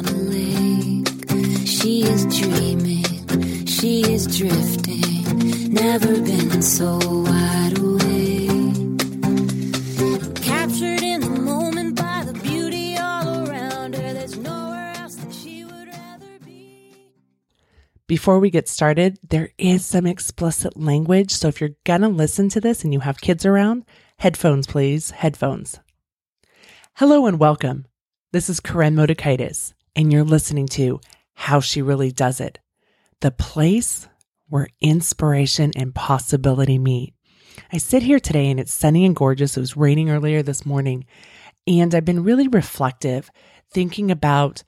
on a lake. She is dreaming, she is drifting, never been so wide awake. Captured in the moment by the beauty all around her, there's nowhere else that she would rather be. Before we get started, there is some explicit language. So if you're to listen to this and you have kids around, headphones, please. Headphones. Hello and welcome. This is Karen Motekaitis, and you're listening to How She Really Does It, the place where inspiration and possibility meet. I sit here today and it's sunny and gorgeous. It was raining earlier this morning, and I've been really reflective, thinking about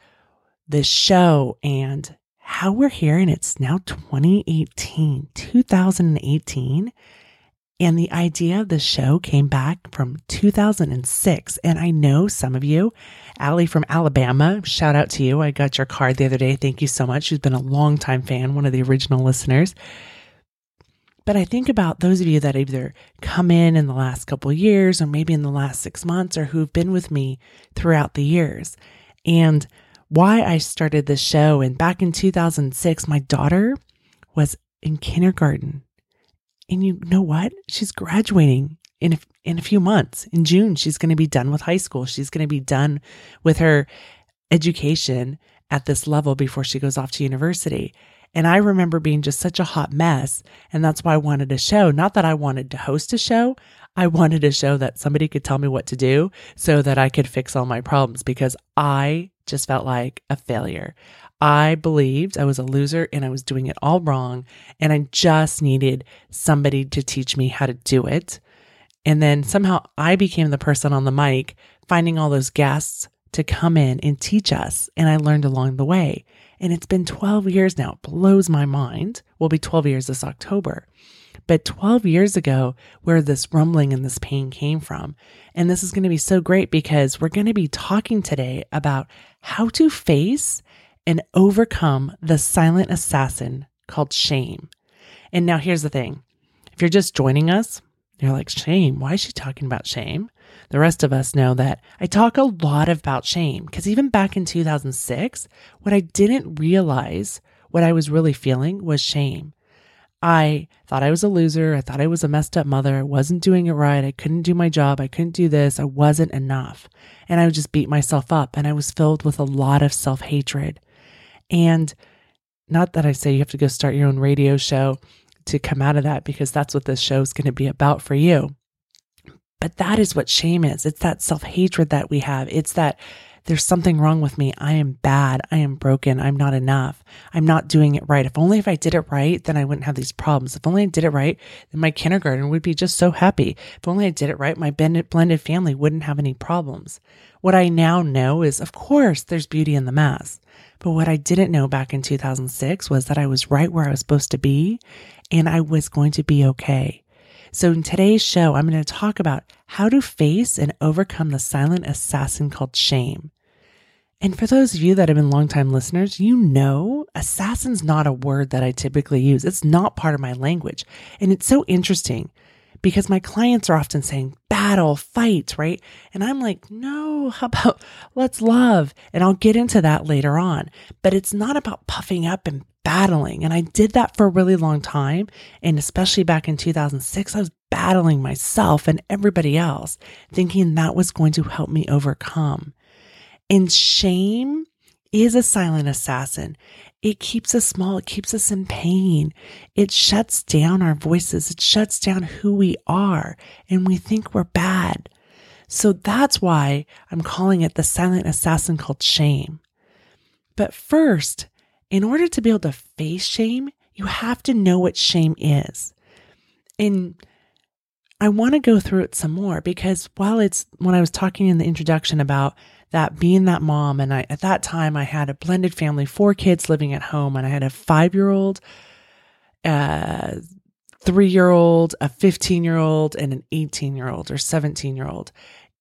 this show and how we're here and it's now 2018, 2018. And the idea of the show came back from 2006. And I know some of you, Allie from Alabama, shout out to you. I got your card the other day. Thank you so much. She's been a longtime fan, one of the original listeners. But I think about those of you that either come in in the last couple years or maybe in the last six months or who've been with me throughout the years. And why I started this show. And back in 2006, my daughter was in kindergarten. And you know what? She's graduating in a, in a few months. In June, she's going to be done with high school. She's going to be done with her education at this level before she goes off to university. And I remember being just such a hot mess. And that's why I wanted a show. Not that I wanted to host a show. I wanted a show that somebody could tell me what to do so that I could fix all my problems because I just felt like a failure. I believed I was a loser and I was doing it all wrong. And I just needed somebody to teach me how to do it. And then somehow I became the person on the mic, finding all those guests to come in and teach us. And I learned along the way. And it's been 12 years now. It blows my mind. Will be 12 years this October. But 12 years ago, where this rumbling and this pain came from. And this is going to be so great because we're going to be talking today about how to face and overcome the silent assassin called shame. And now here's the thing if you're just joining us, you're like, shame? Why is she talking about shame? The rest of us know that I talk a lot about shame because even back in 2006, what I didn't realize what I was really feeling was shame. I thought I was a loser. I thought I was a messed up mother. I wasn't doing it right. I couldn't do my job. I couldn't do this. I wasn't enough. And I would just beat myself up. And I was filled with a lot of self hatred. And not that I say you have to go start your own radio show to come out of that, because that's what this show is going to be about for you. But that is what shame is it's that self hatred that we have. It's that there's something wrong with me. I am bad. I am broken. I'm not enough. I'm not doing it right. If only if I did it right, then I wouldn't have these problems. If only I did it right, then my kindergarten would be just so happy. If only I did it right, my blended family wouldn't have any problems. What I now know is, of course, there's beauty in the mess. But what I didn't know back in 2006 was that I was right where I was supposed to be and I was going to be okay. So in today's show, I'm going to talk about how to face and overcome the silent assassin called shame. And for those of you that have been longtime listeners, you know assassin's not a word that I typically use. It's not part of my language. And it's so interesting because my clients are often saying battle, fight, right? And I'm like, no, how about let's love? And I'll get into that later on. But it's not about puffing up and battling. And I did that for a really long time. And especially back in 2006, I was battling myself and everybody else, thinking that was going to help me overcome. And shame is a silent assassin. It keeps us small. It keeps us in pain. It shuts down our voices. It shuts down who we are and we think we're bad. So that's why I'm calling it the silent assassin called shame. But first, in order to be able to face shame, you have to know what shame is. And I want to go through it some more because while it's when I was talking in the introduction about that being that mom, and I at that time I had a blended family, four kids living at home, and I had a five year old, uh, a three year old, a 15 year old, and an 18 year old or 17 year old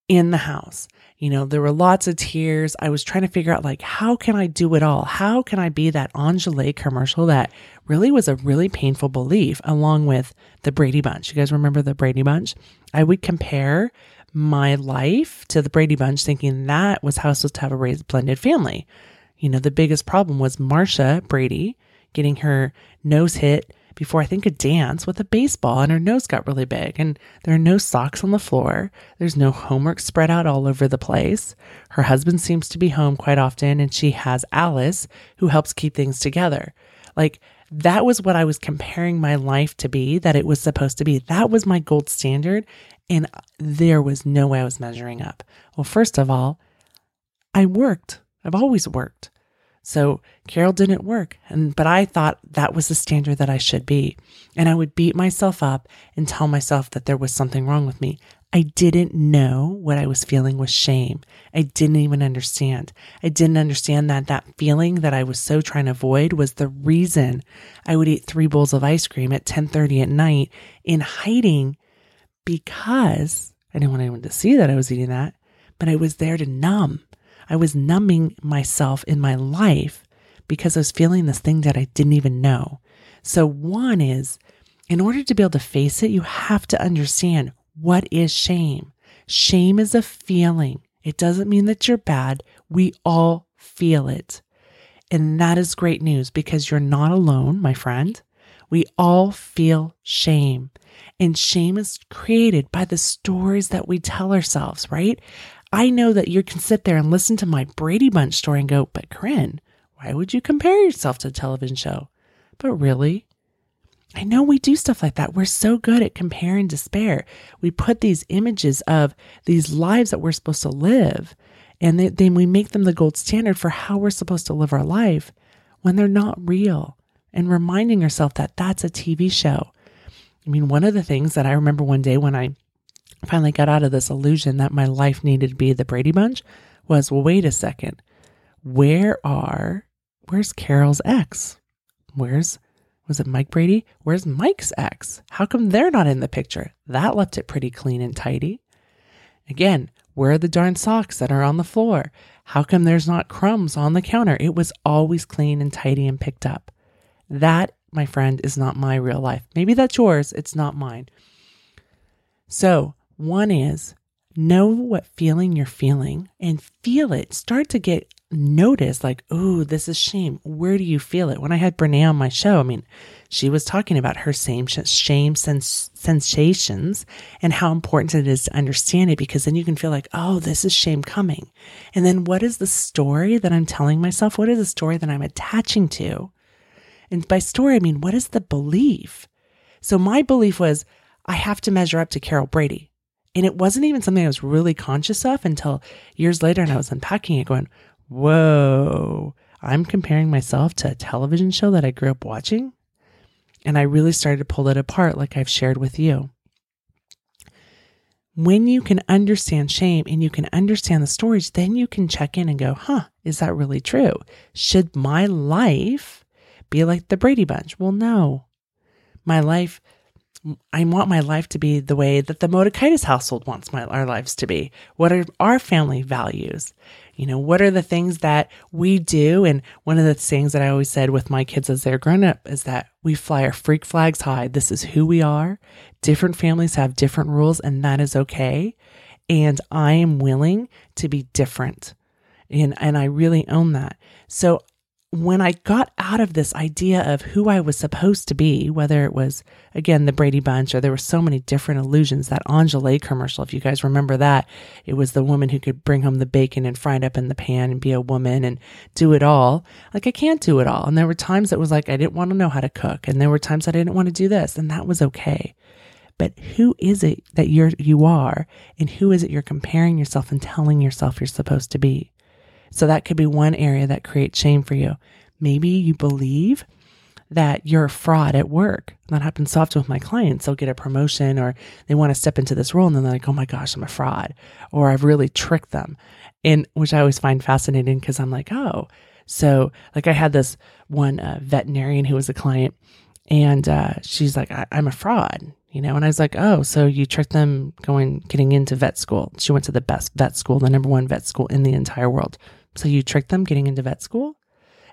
in the house. You know, there were lots of tears. I was trying to figure out, like, how can I do it all? How can I be that Enjoli commercial that really was a really painful belief, along with the Brady Bunch? You guys remember the Brady Bunch? I would compare my life to the Brady Bunch, thinking that was how I was supposed to have a raised blended family. You know, the biggest problem was Marcia Brady getting her nose hit before I think a dance with a baseball and her nose got really big and there are no socks on the floor. There's no homework spread out all over the place. Her husband seems to be home quite often and she has Alice who helps keep things together. Like that was what I was comparing my life to be, that it was supposed to be. That was my gold standard. And there was no way I was measuring up. Well, first of all, I worked. I've always worked. So Carol didn't work. And but I thought that was the standard that I should be. And I would beat myself up and tell myself that there was something wrong with me. I didn't know what I was feeling was shame. I didn't even understand. I didn't understand that that feeling that I was so trying to avoid was the reason I would eat three bowls of ice cream at 10:30 at night in hiding because I didn't want anyone to see that I was eating that, but I was there to numb. I was numbing myself in my life because I was feeling this thing that I didn't even know. So, one is in order to be able to face it, you have to understand what is shame. Shame is a feeling, it doesn't mean that you're bad. We all feel it. And that is great news because you're not alone, my friend. We all feel shame. And shame is created by the stories that we tell ourselves, right? I know that you can sit there and listen to my Brady Bunch story and go, but Corinne, why would you compare yourself to a television show? But really, I know we do stuff like that. We're so good at compare and despair. We put these images of these lives that we're supposed to live, and then we make them the gold standard for how we're supposed to live our life when they're not real. And reminding yourself that that's a TV show. I mean, one of the things that I remember one day when I finally got out of this illusion that my life needed to be the Brady Bunch was well, wait a second. Where are, where's Carol's ex? Where's, was it Mike Brady? Where's Mike's ex? How come they're not in the picture? That left it pretty clean and tidy. Again, where are the darn socks that are on the floor? How come there's not crumbs on the counter? It was always clean and tidy and picked up. That, my friend, is not my real life. Maybe that's yours, it's not mine. So, one is know what feeling you're feeling and feel it. Start to get notice like, oh, this is shame. Where do you feel it? When I had Brene on my show, I mean, she was talking about her same shame sens- sensations and how important it is to understand it because then you can feel like, oh, this is shame coming. And then what is the story that I'm telling myself? What is the story that I'm attaching to? And by story, I mean, what is the belief? So my belief was, I have to measure up to Carol Brady. And it wasn't even something I was really conscious of until years later. And I was unpacking it, going, whoa, I'm comparing myself to a television show that I grew up watching. And I really started to pull it apart, like I've shared with you. When you can understand shame and you can understand the stories, then you can check in and go, huh, is that really true? Should my life be like the Brady Bunch? Well, no. My life I want my life to be the way that the Motekaitis household wants my, our lives to be. What are our family values? You know, what are the things that we do? And one of the things that I always said with my kids as they're grown up is that we fly our freak flags high. This is who we are. Different families have different rules, and that is okay. And I am willing to be different. And, and I really own that. So when I got out of this idea of who I was supposed to be, whether it was, again, the Brady Bunch, or there were so many different illusions, that Enjoli commercial, if you guys remember that, it was the woman who could bring home the bacon and fry it up in the pan and be a woman and do it all. Like, I can't do it all. And there were times that was like, I didn't want to know how to cook. And there were times that I didn't want to do this. And that was okay. But who is it that you're, you are? And who is it you're comparing yourself and telling yourself you're supposed to be? So that could be one area that creates shame for you. Maybe you believe that you're a fraud at work. That happens so often with my clients. They'll get a promotion or they want to step into this role and then they're like, oh my gosh, I'm a fraud. Or I've really tricked them. And which I always find fascinating because I'm like, oh, so like I had this one uh, veterinarian who was a client and uh, she's like, I- I'm a fraud, you know? And I was like, oh, so you tricked them going, getting into vet school. She went to the best vet school, the number one vet school in the entire world. So you trick them getting into vet school,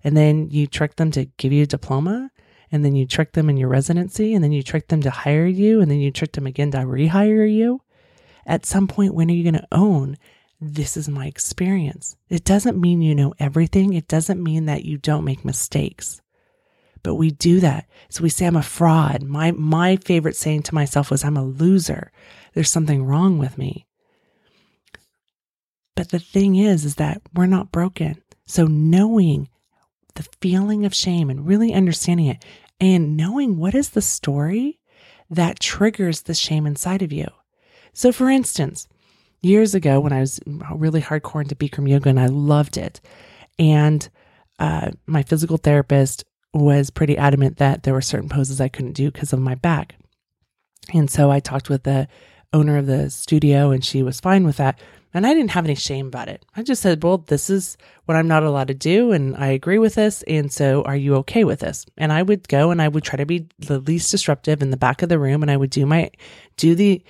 and then you trick them to give you a diploma, and then you trick them in your residency, and then you trick them to hire you, and then you trick them again to rehire you. At some point, when are you going to own this is my experience. It doesn't mean you know everything. It doesn't mean that you don't make mistakes. But we do that. So we say, I'm a fraud. My, my favorite saying to myself was, I'm a loser. There's something wrong with me. But the thing is, is that we're not broken. So knowing the feeling of shame and really understanding it and knowing what is the story that triggers the shame inside of you. So for instance, years ago when I was really hardcore into Bikram yoga and I loved it. And uh, my physical therapist was pretty adamant that there were certain poses I couldn't do because of my back. And so I talked with the owner of the studio and she was fine with that. And I didn't have any shame about it. I just said, well, this is what I'm not allowed to do. And I agree with this. And so are you okay with this? And I would go and I would try to be the least disruptive in the back of the room. And I would do my, do the,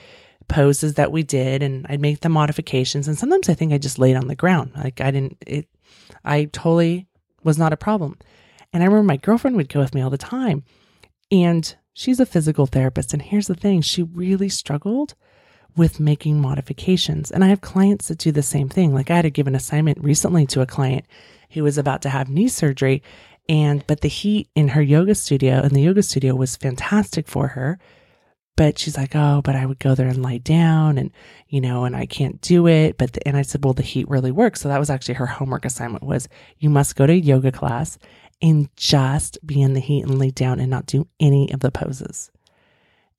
poses that we did and I'd make the modifications. And sometimes I think I just laid on the ground. Like I didn't, it, I totally was not a problem. And I remember my girlfriend would go with me all the time. And she's a physical therapist. And here's the thing she really struggled with making modifications. And I have clients that do the same thing. Like I had to give an assignment recently to a client who was about to have knee surgery. And, but the heat in her yoga studio, in the yoga studio was fantastic for her but she's like, oh, but I would go there and lie down and, you know, and I can't do it. But, the, and I said, well, the heat really works. So that was actually her homework assignment was you must go to yoga class and just be in the heat and lay down and not do any of the poses.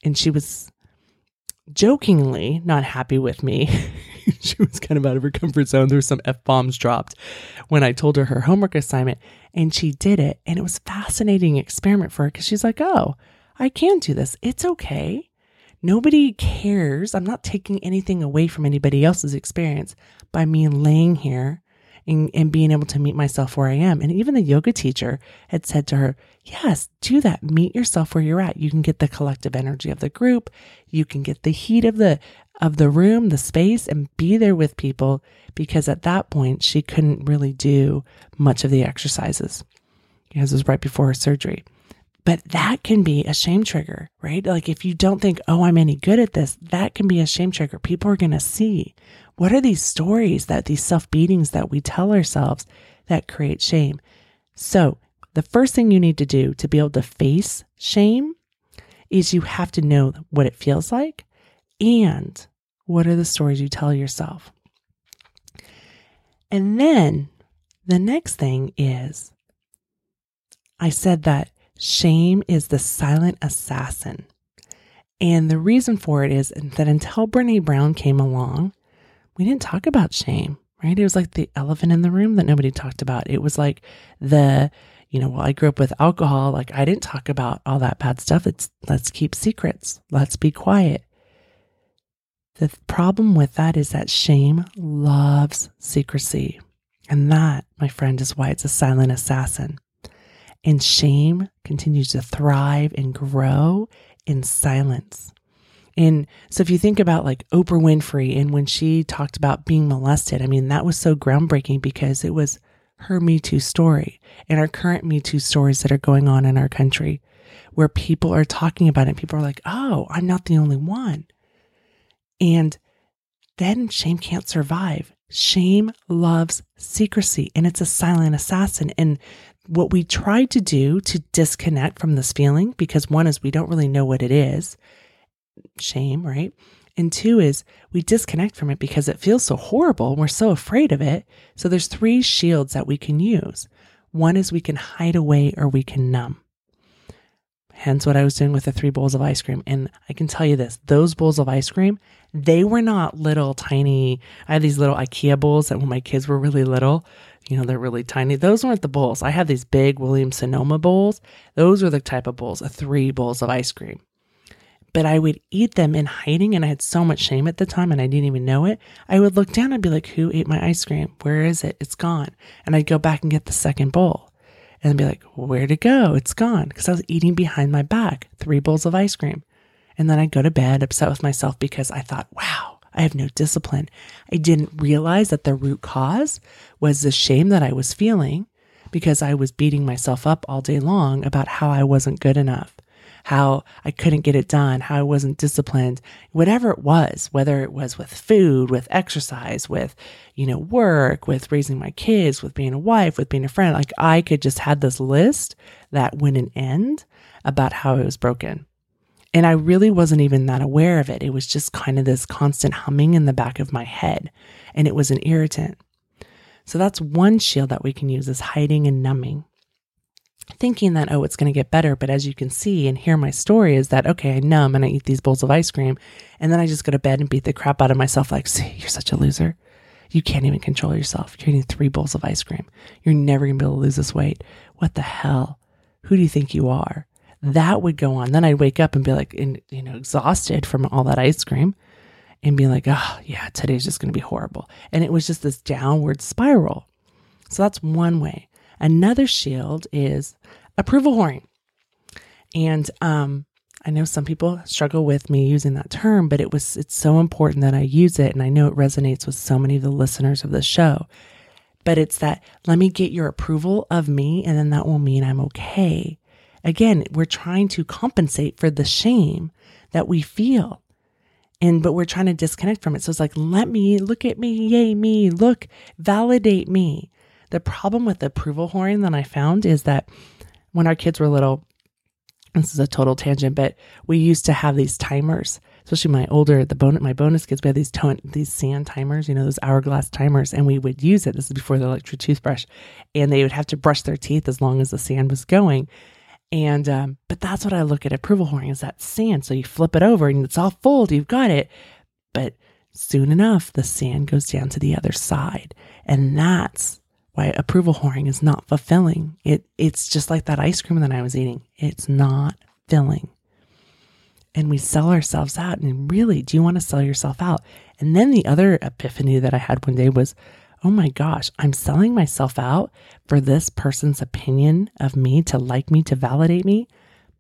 And she was jokingly not happy with me. she was kind of out of her comfort zone. There were some F bombs dropped when I told her her homework assignment and she did it. And it was fascinating experiment for her because she's like, oh, I can do this. It's okay. Nobody cares. I'm not taking anything away from anybody else's experience by me laying here and, and, being able to meet myself where I am. And even the yoga teacher had said to her, Yes, do that. Meet yourself where you're at. You can get the collective energy of the group. You can get the heat of the of the room, the space, and be there with people because at that point she couldn't really do much of the exercises because it was right before her surgery. But that can be a shame trigger, right? Like if you don't think, oh, I'm any good at this, that can be a shame trigger. People are going to see what are these stories that these self beatings that we tell ourselves that create shame. So the first thing you need to do to be able to face shame is you have to know what it feels like and what are the stories you tell yourself. And then the next thing is I said that Shame is the silent assassin. And the reason for it is that until Brene Brown came along, we didn't talk about shame, right? It was like the elephant in the room that nobody talked about. It was like the, you know, well, I grew up with alcohol. Like I didn't talk about all that bad stuff. It's let's keep secrets. Let's be quiet. The problem with that is that shame loves secrecy. And that, my friend, is why it's a silent assassin. And shame continues to thrive and grow in silence. And so if you think about like Oprah Winfrey and when she talked about being molested, I mean, that was so groundbreaking because it was her Me Too story and our current Me Too stories that are going on in our country where people are talking about it. People are like, oh, I'm not the only one. And then shame can't survive. Shame loves secrecy and it's a silent assassin. And what we try to do to disconnect from this feeling, because one is we don't really know what it is shame, right? And two is we disconnect from it because it feels so horrible. We're so afraid of it. So there's three shields that we can use. One is we can hide away or we can numb. Hence what I was doing with the three bowls of ice cream. And I can tell you this, those bowls of ice cream, they were not little tiny. I had these little IKEA bowls that when my kids were really little, you know, they're really tiny. Those weren't the bowls. I had these big Williams Sonoma bowls. Those were the type of bowls, a three bowls of ice cream. But I would eat them in hiding, and I had so much shame at the time, and I didn't even know it. I would look down and be like, Who ate my ice cream? Where is it? It's gone. And I'd go back and get the second bowl and be like, Where'd it go? It's gone. Because I was eating behind my back, three bowls of ice cream. And then I'd go to bed upset with myself because I thought, Wow, I have no discipline. I didn't realize that the root cause was the shame that I was feeling because I was beating myself up all day long about how I wasn't good enough, how I couldn't get it done, how I wasn't disciplined, whatever it was, whether it was with food, with exercise, with, you know, work, with raising my kids, with being a wife, with being a friend. Like I could just had this list that wouldn't end about how I was broken. And I really wasn't even that aware of it. It was just kind of this constant humming in the back of my head, and it was an irritant. So that's one shield that we can use is hiding and numbing. Thinking that, oh, it's going to get better. But as you can see and hear my story, is that, okay, I numb and I eat these bowls of ice cream. And then I just go to bed and beat the crap out of myself, like, see, you're such a loser. You can't even control yourself. You're eating three bowls of ice cream. You're never going to be able to lose this weight. What the hell? Who do you think you are? That would go on. Then I'd wake up and be like, in, you know, exhausted from all that ice cream and be like, oh, yeah, today's just going to be horrible. And it was just this downward spiral. So that's one way. Another shield is approval whoring. And um, I know some people struggle with me using that term, but it was it's so important that I use it and I know it resonates with so many of the listeners of the show. But it's that let me get your approval of me and then that will mean I'm okay. Again, we're trying to compensate for the shame that we feel and but we're trying to disconnect from it. So it's like, let me look at me, yay me, look, validate me. The problem with the approval whoring that I found is that when our kids were little, this is a total tangent, but we used to have these timers, especially my older, the bonus, my bonus kids, we had these ton, these sand timers, you know, those hourglass timers, and we would use it. This is before the electric toothbrush, and they would have to brush their teeth as long as the sand was going. And, um, but that's what I look at approval whoring is that sand. So you flip it over and it's all full, you've got it. But soon enough, the sand goes down to the other side. And that's why approval whoring is not fulfilling. It, it's just like that ice cream that I was eating. It's not filling. And we sell ourselves out. And really, do you want to sell yourself out? And then the other epiphany that I had one day was, oh my gosh, I'm selling myself out for this person's opinion of me to like me, to validate me,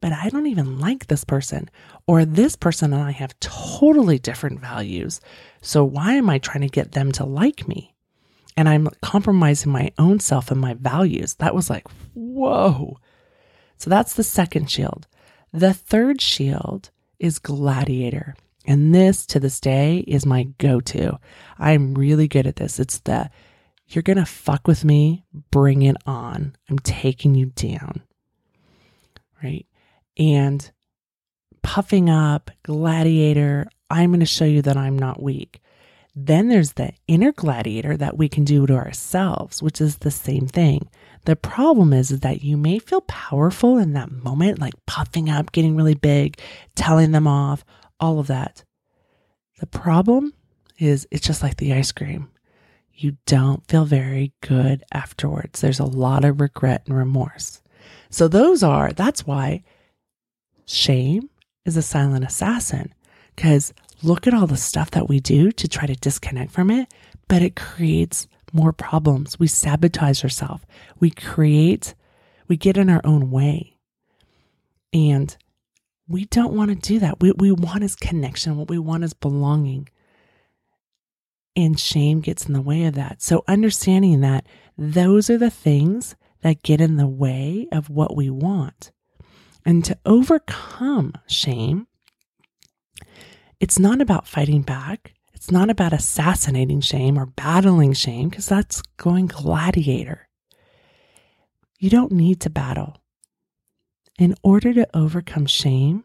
but I don't even like this person. Or this person and I have totally different values. So why am I trying to get them to like me? And I'm compromising my own self and my values. That was like, whoa. So that's the second shield. The third shield is gladiator. And this to this day is my go to. I'm really good at this. It's the you're going to fuck with me, bring it on. I'm taking you down. Right. And puffing up, gladiator, I'm going to show you that I'm not weak. Then there's the inner gladiator that we can do to ourselves, which is the same thing. The problem is, is that you may feel powerful in that moment, like puffing up, getting really big, telling them off, all of that. The problem is it's just like the ice cream. You don't feel very good afterwards. There's a lot of regret and remorse. So, those are, that's why shame is a silent assassin. Because look at all the stuff that we do to try to disconnect from it, but it creates more problems. We sabotage ourselves. We create, we get in our own way. And we don't want to do that. We, we want is connection. What we want is belonging. And shame gets in the way of that. So, understanding that those are the things that get in the way of what we want. And to overcome shame, it's not about fighting back. It's not about assassinating shame or battling shame, because that's going gladiator. You don't need to battle. In order to overcome shame,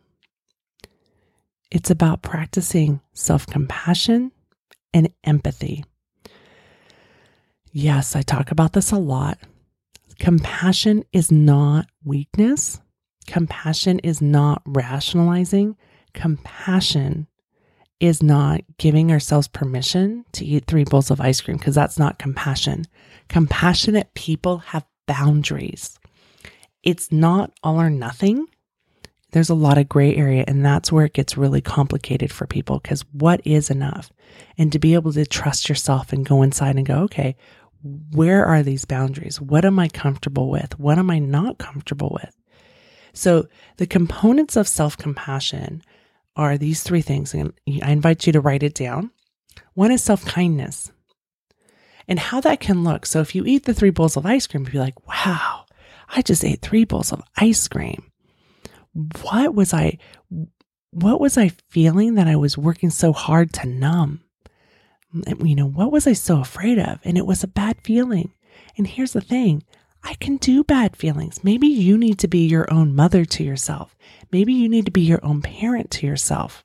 it's about practicing self compassion and empathy. Yes, I talk about this a lot. Compassion is not weakness. Compassion is not rationalizing. Compassion is not giving ourselves permission to eat three bowls of ice cream because that's not compassion. Compassionate people have boundaries it's not all or nothing. There's a lot of gray area, and that's where it gets really complicated for people because what is enough? And to be able to trust yourself and go inside and go, okay, where are these boundaries? What am I comfortable with? What am I not comfortable with? So, the components of self compassion are these three things. And I invite you to write it down. One is self kindness and how that can look. So, if you eat the three bowls of ice cream, you'd be like, wow, I just ate three bowls of ice cream. what was I what was I feeling that I was working so hard to numb? Mm, you know, what was I so afraid of? And it was a bad feeling. And here's the thing I can do bad feelings. Maybe you need to be your own mother to yourself. Maybe you need to be your own parent to yourself.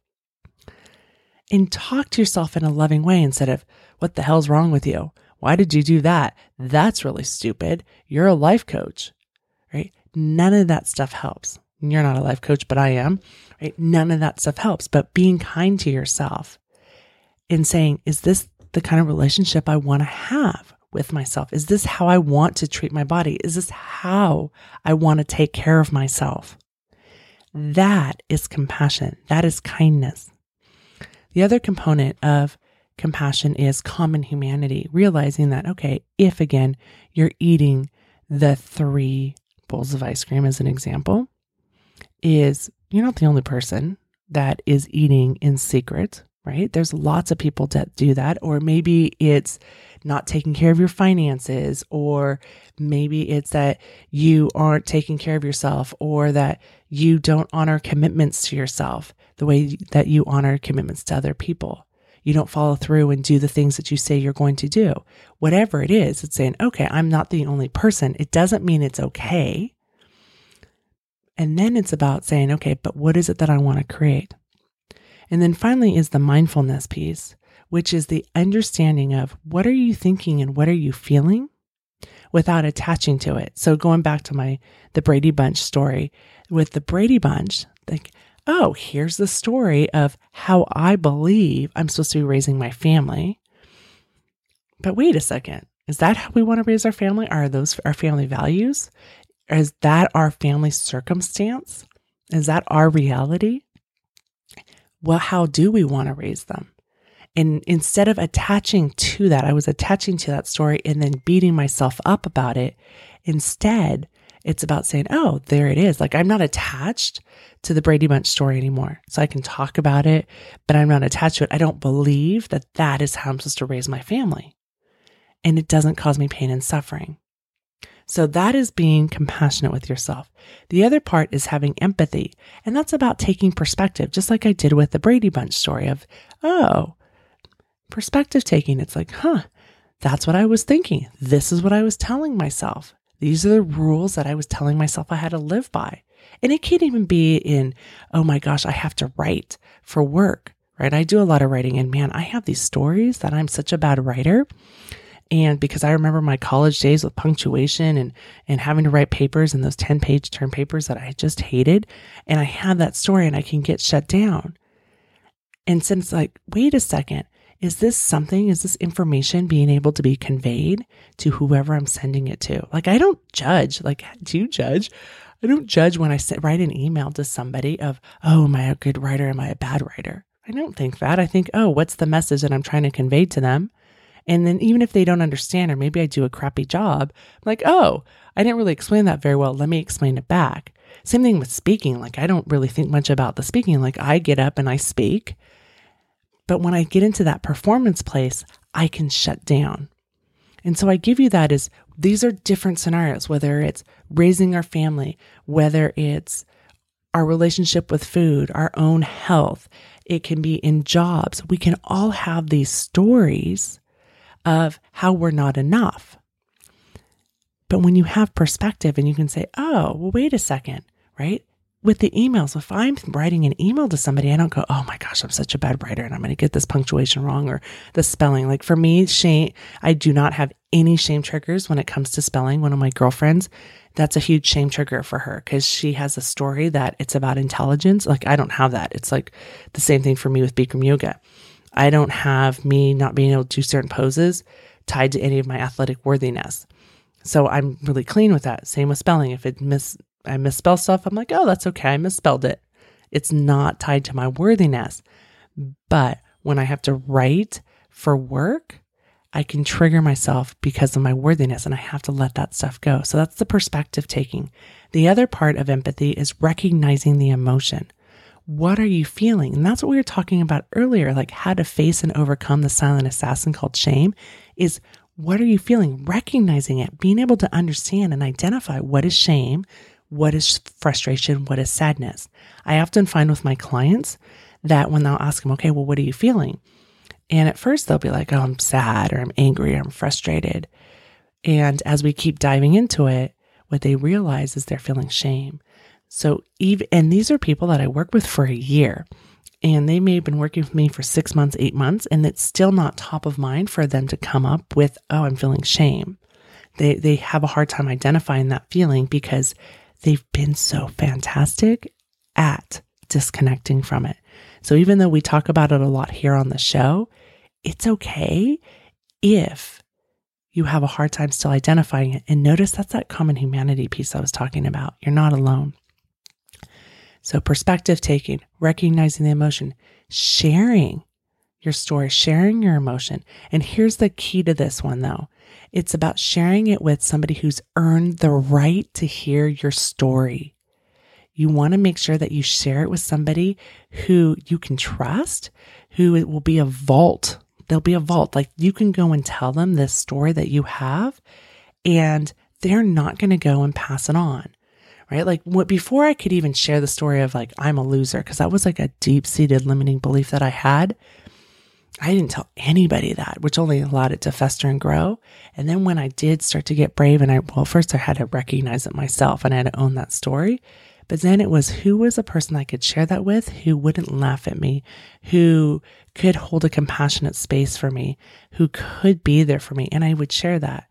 And talk to yourself in a loving way instead of, what the hell's wrong with you? Why did you do that? That's really stupid. You're a life coach, right? None of that stuff helps. You're not a life coach, but I am, right? None of that stuff helps. But being kind to yourself and saying, is this the kind of relationship I want to have with myself? Is this how I want to treat my body? Is this how I want to take care of myself? That is compassion. That is kindness. The other component of compassion is common humanity, realizing that, okay, if again, you're eating the three bowls of ice cream as an example, is you're not the only person that is eating in secret, right? There's lots of people that do that. Or maybe it's not taking care of your finances, or maybe it's that you aren't taking care of yourself, or that you don't honor commitments to yourself the way that you honor commitments to other people. You don't follow through and do the things that you say you're going to do. Whatever it is, it's saying, okay, I'm not the only person. It doesn't mean it's okay. And then it's about saying, okay, but what is it that I want to create? And then finally is the mindfulness piece, which is the understanding of what are you thinking and what are you feeling without attaching to it. So going back to my the Brady Bunch story, with the Brady Bunch, like, oh, here's the story of how I believe I'm supposed to be raising my family. But wait a second. Is that how we want to raise our family? Are those our family values? Is that our family circumstance? Is that our reality? Well, how do we want to raise them? And instead of attaching to that, I was attaching to that story and then beating myself up about it. Instead, it's about saying, oh, there it is. Like I'm not attached to the Brady Bunch story anymore. So I can talk about it, but I'm not attached to it. I don't believe that that is how I'm supposed to raise my family. And it doesn't cause me pain and suffering. So that is being compassionate with yourself. The other part is having empathy. And that's about taking perspective, just like I did with the Brady Bunch story of, oh, perspective taking. It's like, huh, that's what I was thinking. This is what I was telling myself. These are the rules that I was telling myself I had to live by. And it can't even be in, oh my gosh, I have to write for work, right? I do a lot of writing and man, I have these stories that I'm such a bad writer and because I remember my college days with punctuation and, and having to write papers and those 10 page term papers that I just hated. And I have that story and I can get shut down. And since like, wait a second, is this something, is this information being able to be conveyed to whoever I'm sending it to? Like, I don't judge. Like, do you judge? I don't judge when I write an email to somebody of, oh, am I a good writer? Am I a bad writer? I don't think that. I think, oh, what's the message that I'm trying to convey to them? And then even if they don't understand, or maybe I do a crappy job, I'm like, oh, I didn't really explain that very well. Let me explain it back. Same thing with speaking. Like, I don't really think much about the speaking. Like, I get up and I speak. But when I get into that performance place, I can shut down. And so I give you that as these are different scenarios, whether it's raising our family, whether it's our relationship with food, our own health, it can be in jobs. We can all have these stories of how we're not enough. But when you have perspective and you can say, oh, well, wait a second, right? With the emails, if I'm writing an email to somebody, I don't go, oh my gosh, I'm such a bad writer and I'm going to get this punctuation wrong or the spelling. Like for me, shame, I do not have any shame triggers when it comes to spelling. One of my girlfriends, that's a huge shame trigger for her because she has a story that it's about intelligence. Like I don't have that. It's like the same thing for me with Bikram yoga. I don't have me not being able to do certain poses tied to any of my athletic worthiness. So I'm really clean with that. Same with spelling. If it miss I misspell stuff, I'm like, oh, that's okay. I misspelled it. It's not tied to my worthiness. But when I have to write for work, I can trigger myself because of my worthiness and I have to let that stuff go. So that's the perspective taking. The other part of empathy is recognizing the emotion what are you feeling? And that's what we were talking about earlier, like how to face and overcome the silent assassin called shame is what are you feeling? Recognizing it, being able to understand and identify what is shame, what is frustration, what is sadness. I often find with my clients that when they'll ask them, okay, well, what are you feeling? And at first they'll be like, oh, I'm sad or I'm angry or I'm frustrated. And as we keep diving into it, what they realize is they're feeling shame. So even, and these are people that I work with for a year and they may have been working with me for six months, eight months, and it's still not top of mind for them to come up with, oh, I'm feeling shame. They, they have a hard time identifying that feeling because they've been so fantastic at disconnecting from it. So even though we talk about it a lot here on the show, it's okay if you have a hard time still identifying it. And notice that's that common humanity piece I was talking about. You're not alone. So, perspective taking, recognizing the emotion, sharing your story, sharing your emotion. And here's the key to this one though it's about sharing it with somebody who's earned the right to hear your story. You want to make sure that you share it with somebody who you can trust, who it will be a vault. There'll be a vault. Like you can go and tell them this story that you have, and they're not going to go and pass it on right? Like what before I could even share the story of like I'm a loser because that was like a deep-seated limiting belief that I had. I didn't tell anybody that, which only allowed it to fester and grow. And then when I did start to get brave and I well first I had to recognize it myself and I had to own that story. But then it was who was a person I could share that with who wouldn't laugh at me, who could hold a compassionate space for me, who could be there for me. And I would share that.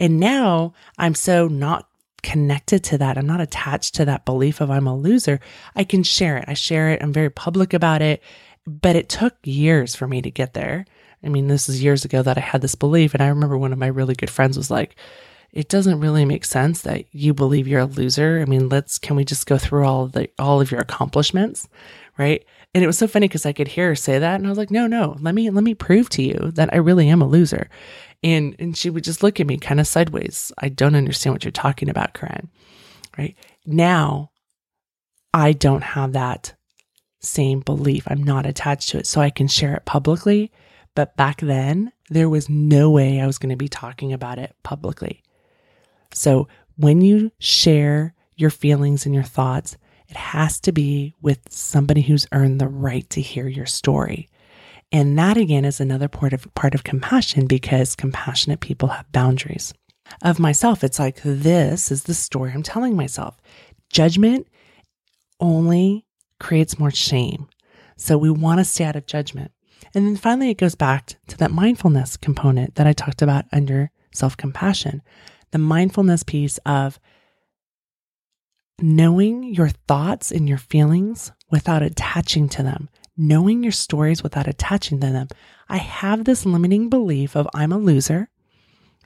And now I'm so not connected to that. I'm not attached to that belief of I'm a loser. I can share it. I share it. I'm very public about it, but it took years for me to get there. I mean, this is years ago that I had this belief. And I remember one of my really good friends was like, it doesn't really make sense that you believe you're a loser. I mean, let's, can we just go through all of the, all of your accomplishments? Right. And it was so funny because I could hear her say that. And I was like, no, no, let me, let me prove to you that I really am a loser. And, and she would just look at me kind of sideways. I don't understand what you're talking about, Karen. Right now, I don't have that same belief. I'm not attached to it. So I can share it publicly. But back then, there was no way I was going to be talking about it publicly. So when you share your feelings and your thoughts, it has to be with somebody who's earned the right to hear your story. And that again is another part of part of compassion because compassionate people have boundaries. Of myself, it's like this is the story I'm telling myself. Judgment only creates more shame. So we want to stay out of judgment. And then finally, it goes back to that mindfulness component that I talked about under self compassion. The mindfulness piece of knowing your thoughts and your feelings without attaching to them, knowing your stories without attaching to them. I have this limiting belief of I'm a loser,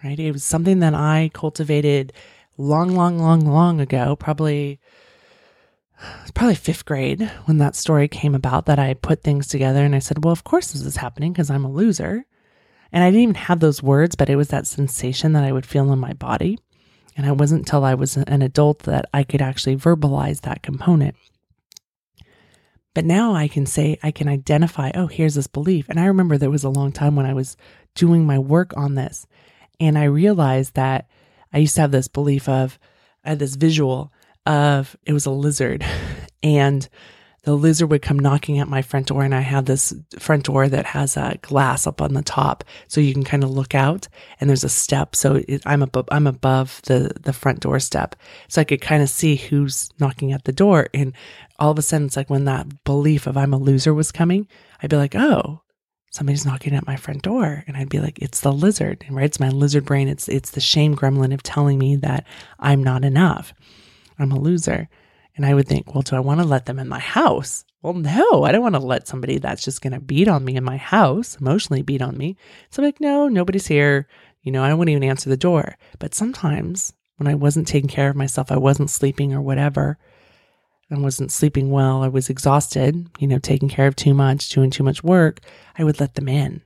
right? It was something that I cultivated long, long, long, long ago, probably probably fifth grade when that story came about that I put things together and I said, well, of course this is happening because I'm a loser. And I didn't even have those words, but it was that sensation that I would feel in my body. And it wasn't until I was an adult that I could actually verbalize that component. But now I can say, I can identify, oh, here's this belief. And I remember there was a long time when I was doing my work on this. And I realized that I used to have this belief of, I had this visual of it was a lizard. And the lizard would come knocking at my front door and I have this front door that has a glass up on the top so you can kind of look out and there's a step. So it, I'm above I'm above the the front door step. So I could kind of see who's knocking at the door and all of a sudden it's like when that belief of I'm a loser was coming I'd be like oh somebody's knocking at my front door. And I'd be like it's the lizard right? It's my lizard brain. It's it's the shame gremlin of telling me that I'm not enough I'm a loser and I would think, well, do I want to let them in my house? Well, no, I don't want to let somebody that's just going to beat on me in my house, emotionally beat on me. So I'm like, no, nobody's here. You know, I wouldn't even answer the door. But sometimes when I wasn't taking care of myself, I wasn't sleeping or whatever, I wasn't sleeping well, I was exhausted, you know, taking care of too much, doing too much work, I would let them in.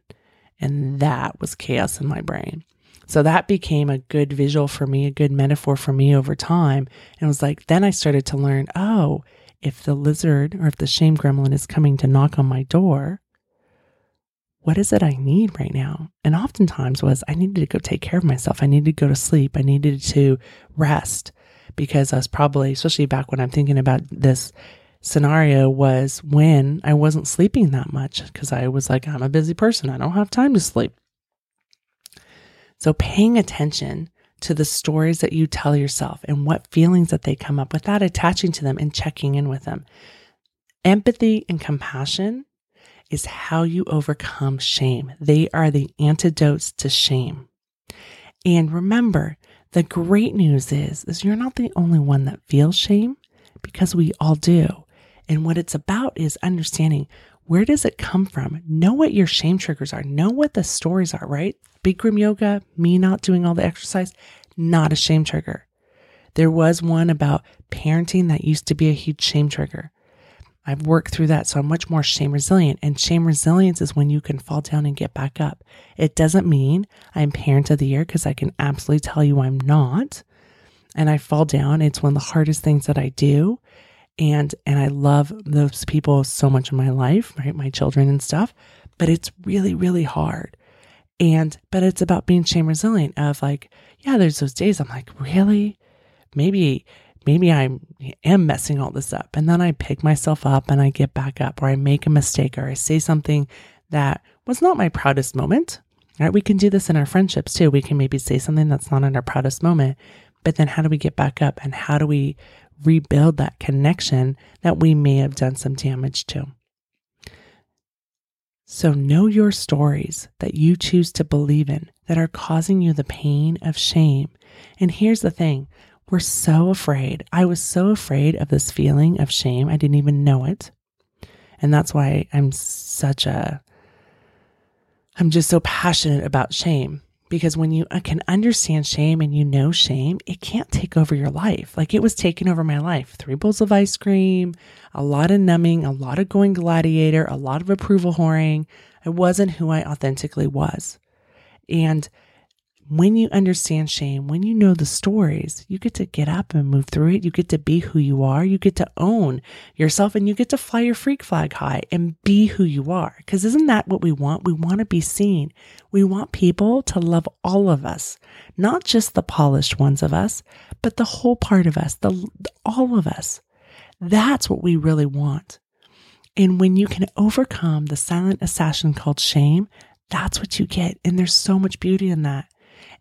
And that was chaos in my brain. So that became a good visual for me, a good metaphor for me over time. And it was like, then I started to learn, oh, if the lizard or if the shame gremlin is coming to knock on my door, what is it I need right now? And oftentimes was I needed to go take care of myself. I needed to go to sleep. I needed to rest because I was probably, especially back when I'm thinking about this scenario, was when I wasn't sleeping that much because I was like, I'm a busy person. I don't have time to sleep. So paying attention to the stories that you tell yourself and what feelings that they come up without attaching to them and checking in with them. Empathy and compassion is how you overcome shame. They are the antidotes to shame. And remember, the great news is, is you're not the only one that feels shame because we all do. And what it's about is understanding where does it come from? Know what your shame triggers are. Know what the stories are, right? Bikram yoga, me not doing all the exercise, not a shame trigger. There was one about parenting that used to be a huge shame trigger. I've worked through that, so I'm much more shame resilient. And shame resilience is when you can fall down and get back up. It doesn't mean I'm parent of the year because I can absolutely tell you I'm not. And I fall down. It's one of the hardest things that I do. And and I love those people so much in my life, right? My children and stuff. But it's really, really hard. And but it's about being shame resilient of like, yeah, there's those days I'm like, really? Maybe maybe I am messing all this up. And then I pick myself up and I get back up, or I make a mistake, or I say something that was not my proudest moment. Right? We can do this in our friendships too. We can maybe say something that's not in our proudest moment, but then how do we get back up and how do we rebuild that connection that we may have done some damage to? So, know your stories that you choose to believe in that are causing you the pain of shame. And here's the thing we're so afraid. I was so afraid of this feeling of shame. I didn't even know it. And that's why I'm such a, I'm just so passionate about shame because when you can understand shame and you know shame, it can't take over your life. Like it was taking over my life. Three bowls of ice cream, a lot of numbing, a lot of going gladiator, a lot of approval whoring. I wasn't who I authentically was. And when you understand shame, when you know the stories, you get to get up and move through it. You get to be who you are. You get to own yourself and you get to fly your freak flag high and be who you are. Because isn't that what we want? We want to be seen. We want people to love all of us, not just the polished ones of us, but the whole part of us, the, all of us. That's what we really want. And when you can overcome the silent assassin called shame, that's what you get. And there's so much beauty in that.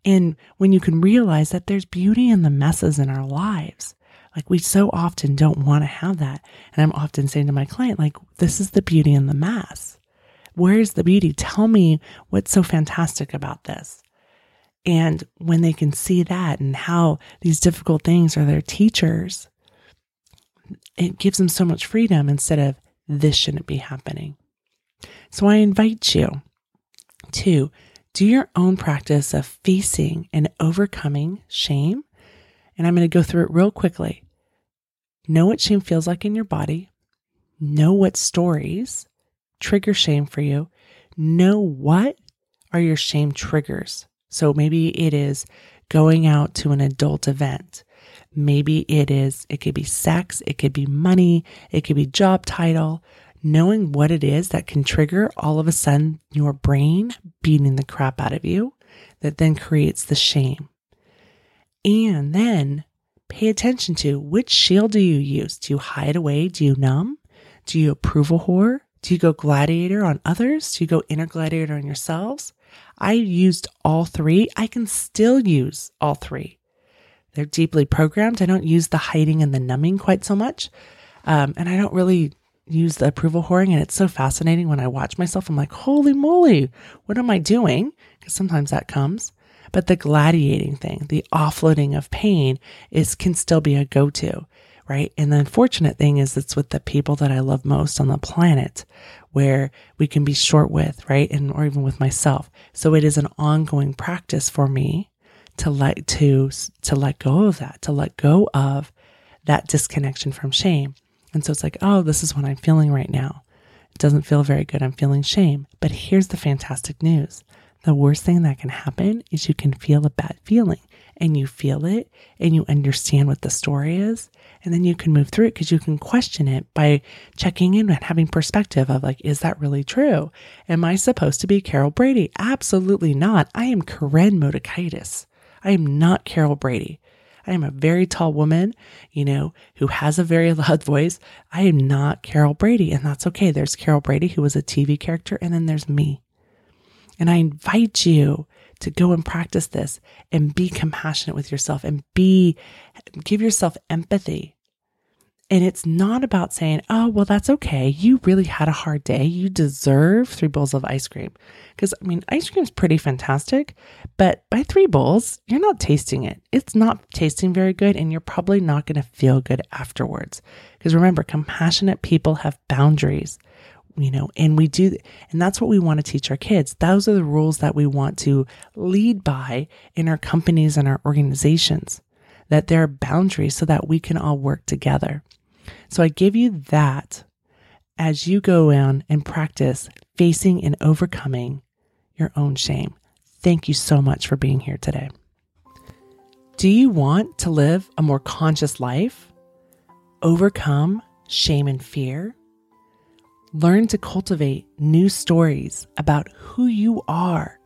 And when you can realize that there's beauty in the messes in our lives, like we so often don't want to have that. And I'm often saying to my client, like, this is the beauty in the mess. Where's the beauty? Tell me what's so fantastic about this. And when they can see that and how these difficult things are their teachers, it gives them so much freedom instead of this shouldn't be happening. So I invite you to do your own practice of facing and overcoming shame. And I'm going to go through it real quickly. Know what shame feels like in your body, know what stories trigger shame for you, know what are your shame triggers. So maybe it is going out to an adult event. Maybe it is, it could be sex, it could be money, it could be job title, knowing what it is that can trigger all of a sudden your brain beating the crap out of you that then creates the shame. And then pay attention to which shield do you use? Do you hide away? Do you numb? Do you approval whore? Do you go gladiator on others? Do you go inner gladiator on yourselves? I used all three. I can still use all three. They're deeply programmed. I don't use the hiding and the numbing quite so much. Um, and I don't really use the approval whoring and it's so fascinating when I watch myself. I'm like, holy moly, what am I doing? Because sometimes that comes. But the gladiating thing, the offloading of pain is can still be a go-to, right? And the unfortunate thing is it's with the people that I love most on the planet where we can be short with, right? And or even with myself. So it is an ongoing practice for me to let to to let go of that, to let go of that disconnection from shame. And so it's like, oh, this is what I'm feeling right now. It doesn't feel very good. I'm feeling shame. But here's the fantastic news the worst thing that can happen is you can feel a bad feeling and you feel it and you understand what the story is. And then you can move through it because you can question it by checking in and having perspective of like, is that really true? Am I supposed to be Carol Brady? Absolutely not. I am Karen Motekaitis. I am not Carol Brady. I am a very tall woman, you know, who has a very loud voice. I am not Carol Brady, and that's okay. There's Carol Brady, who was a TV character, and then there's me. And I invite you to go and practice this and be compassionate with yourself and be, give yourself empathy and it's not about saying, oh, well, that's okay. You really had a hard day. You deserve three bowls of ice cream. Because, I mean, ice cream is pretty fantastic, but by three bowls, you're not tasting it. It's not tasting very good, and you're probably not going to feel good afterwards. Because remember, compassionate people have boundaries, you know, and we do, and that's what we want to teach our kids. Those are the rules that we want to lead by in our companies and our organizations, that there are boundaries so that we can all work together. So I give you that as you go in and practice facing and overcoming your own shame. Thank you so much for being here today. Do you want to live a more conscious life? Overcome shame and fear? Learn to cultivate new stories about who you are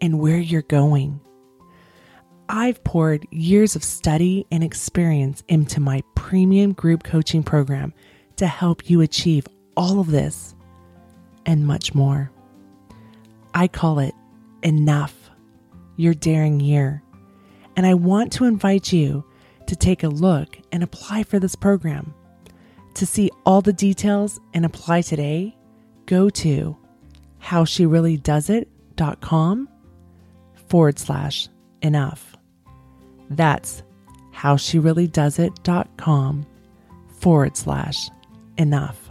and where you're going. I've poured years of study and experience into my premium group coaching program to help you achieve all of this and much more. I call it Enough, Your Daring Year. And I want to invite you to take a look and apply for this program. To see all the details and apply today, go to howshereallydoesit.com forward slash enough. That's howshereallydoesit.com forward slash enough.